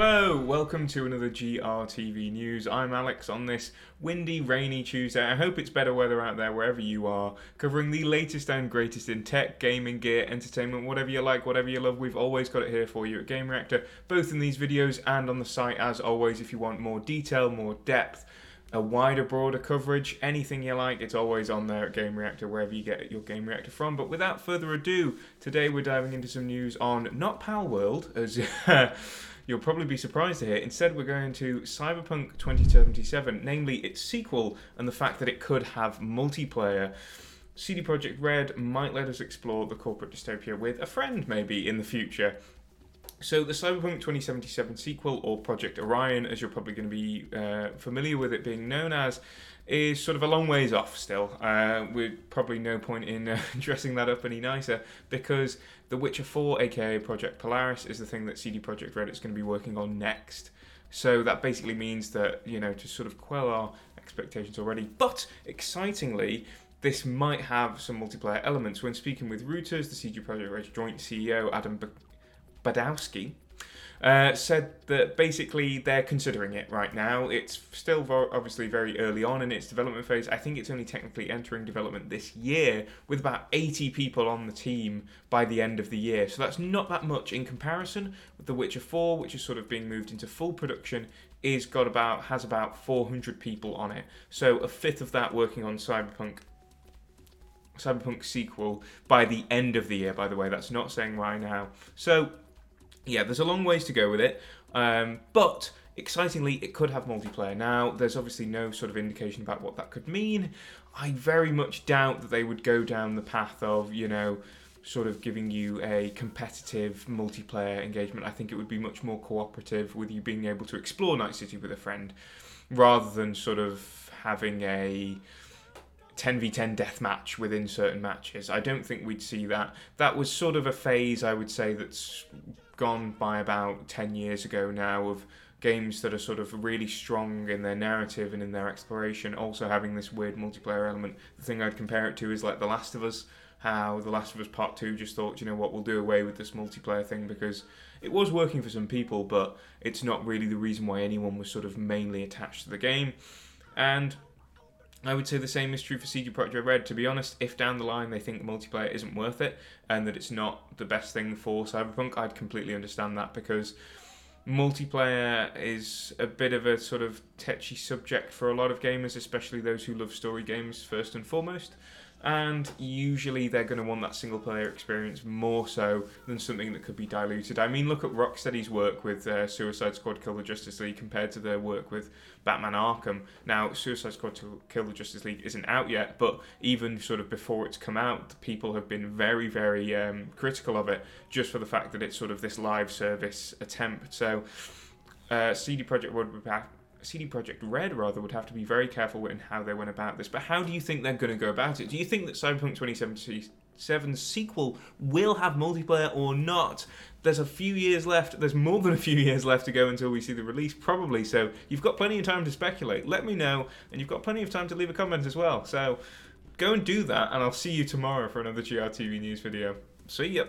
Hello, welcome to another GRTV News. I'm Alex on this windy, rainy Tuesday. I hope it's better weather out there wherever you are, covering the latest and greatest in tech, gaming, gear, entertainment, whatever you like, whatever you love. We've always got it here for you at Gamereactor, both in these videos and on the site as always. If you want more detail, more depth, a wider, broader coverage, anything you like, it's always on there at Gamereactor, wherever you get your Gamereactor from. But without further ado, today we're diving into some news on not Palworld, as you'll probably be surprised to hear. Instead, we're going to Cyberpunk 2077, namely its sequel and the fact that it could have multiplayer. CD Projekt Red might let us explore the corporate dystopia with a friend, maybe, in the future. So, the Cyberpunk 2077 sequel, or Project Orion, as you're probably going to be uh, familiar with it being known as, is sort of a long ways off still. Uh, with probably no point in uh, dressing that up any nicer because The Witcher 4, aka Project Polaris, is the thing that CD Projekt Red is going to be working on next. So that basically means that, you know, to sort of quell our expectations already. But excitingly, this might have some multiplayer elements. When speaking with Reuters, the CD Projekt Red joint CEO Adam Badowski, uh, said that basically they're considering it right now. It's still vo- obviously very early on in its development phase. I think it's only technically entering development this year with about 80 people on the team by the end of the year. So that's not that much in comparison with The Witcher 4, which is sort of being moved into full production. Is got about has about 400 people on it, so a fifth of that working on Cyberpunk Cyberpunk sequel by the end of the year. By the way, that's not saying right now. So yeah, there's a long ways to go with it, um, but excitingly, it could have multiplayer. Now, there's obviously no sort of indication about what that could mean. I very much doubt that they would go down the path of, you know, sort of giving you a competitive multiplayer engagement. I think it would be much more cooperative with you being able to explore Night City with a friend rather than sort of having a 10v10 deathmatch within certain matches. I don't think we'd see that. That was sort of a phase, I would say, that's gone by about 10 years ago now of games that are sort of really strong in their narrative and in their exploration, also having this weird multiplayer element. The thing I'd compare it to is like The Last of Us, how The Last of Us Part 2 just thought, you know what, we'll do away with this multiplayer thing because it was working for some people, but it's not really the reason why anyone was sort of mainly attached to the game. And I would say the same is true for CD Projekt Red. To be honest, if down the line they think multiplayer isn't worth it and that it's not the best thing for Cyberpunk, I'd completely understand that because multiplayer is a bit of a sort of tetchy subject for a lot of gamers, especially those who love story games first and foremost and usually they're going to want that single player experience more so than something that could be diluted. I mean, look at Rocksteady's work with uh, Suicide Squad Kill the Justice League compared to their work with Batman Arkham. Now, Suicide Squad Kill the Justice League isn't out yet, but even sort of before it's come out, people have been very, very um, critical of it just for the fact that it's sort of this live service attempt. So, uh, CD Projekt would CD Projekt Red rather would have to be very careful in how they went about this. But how do you think they're going to go about it? Do you think that Cyberpunk 2077's sequel will have multiplayer or not? There's a few years left. There's more than a few years left to go until we see the release, probably. So you've got plenty of time to speculate. Let me know, and you've got plenty of time to leave a comment as well. So go and do that, and I'll see you tomorrow for another GRTV news video. See ya.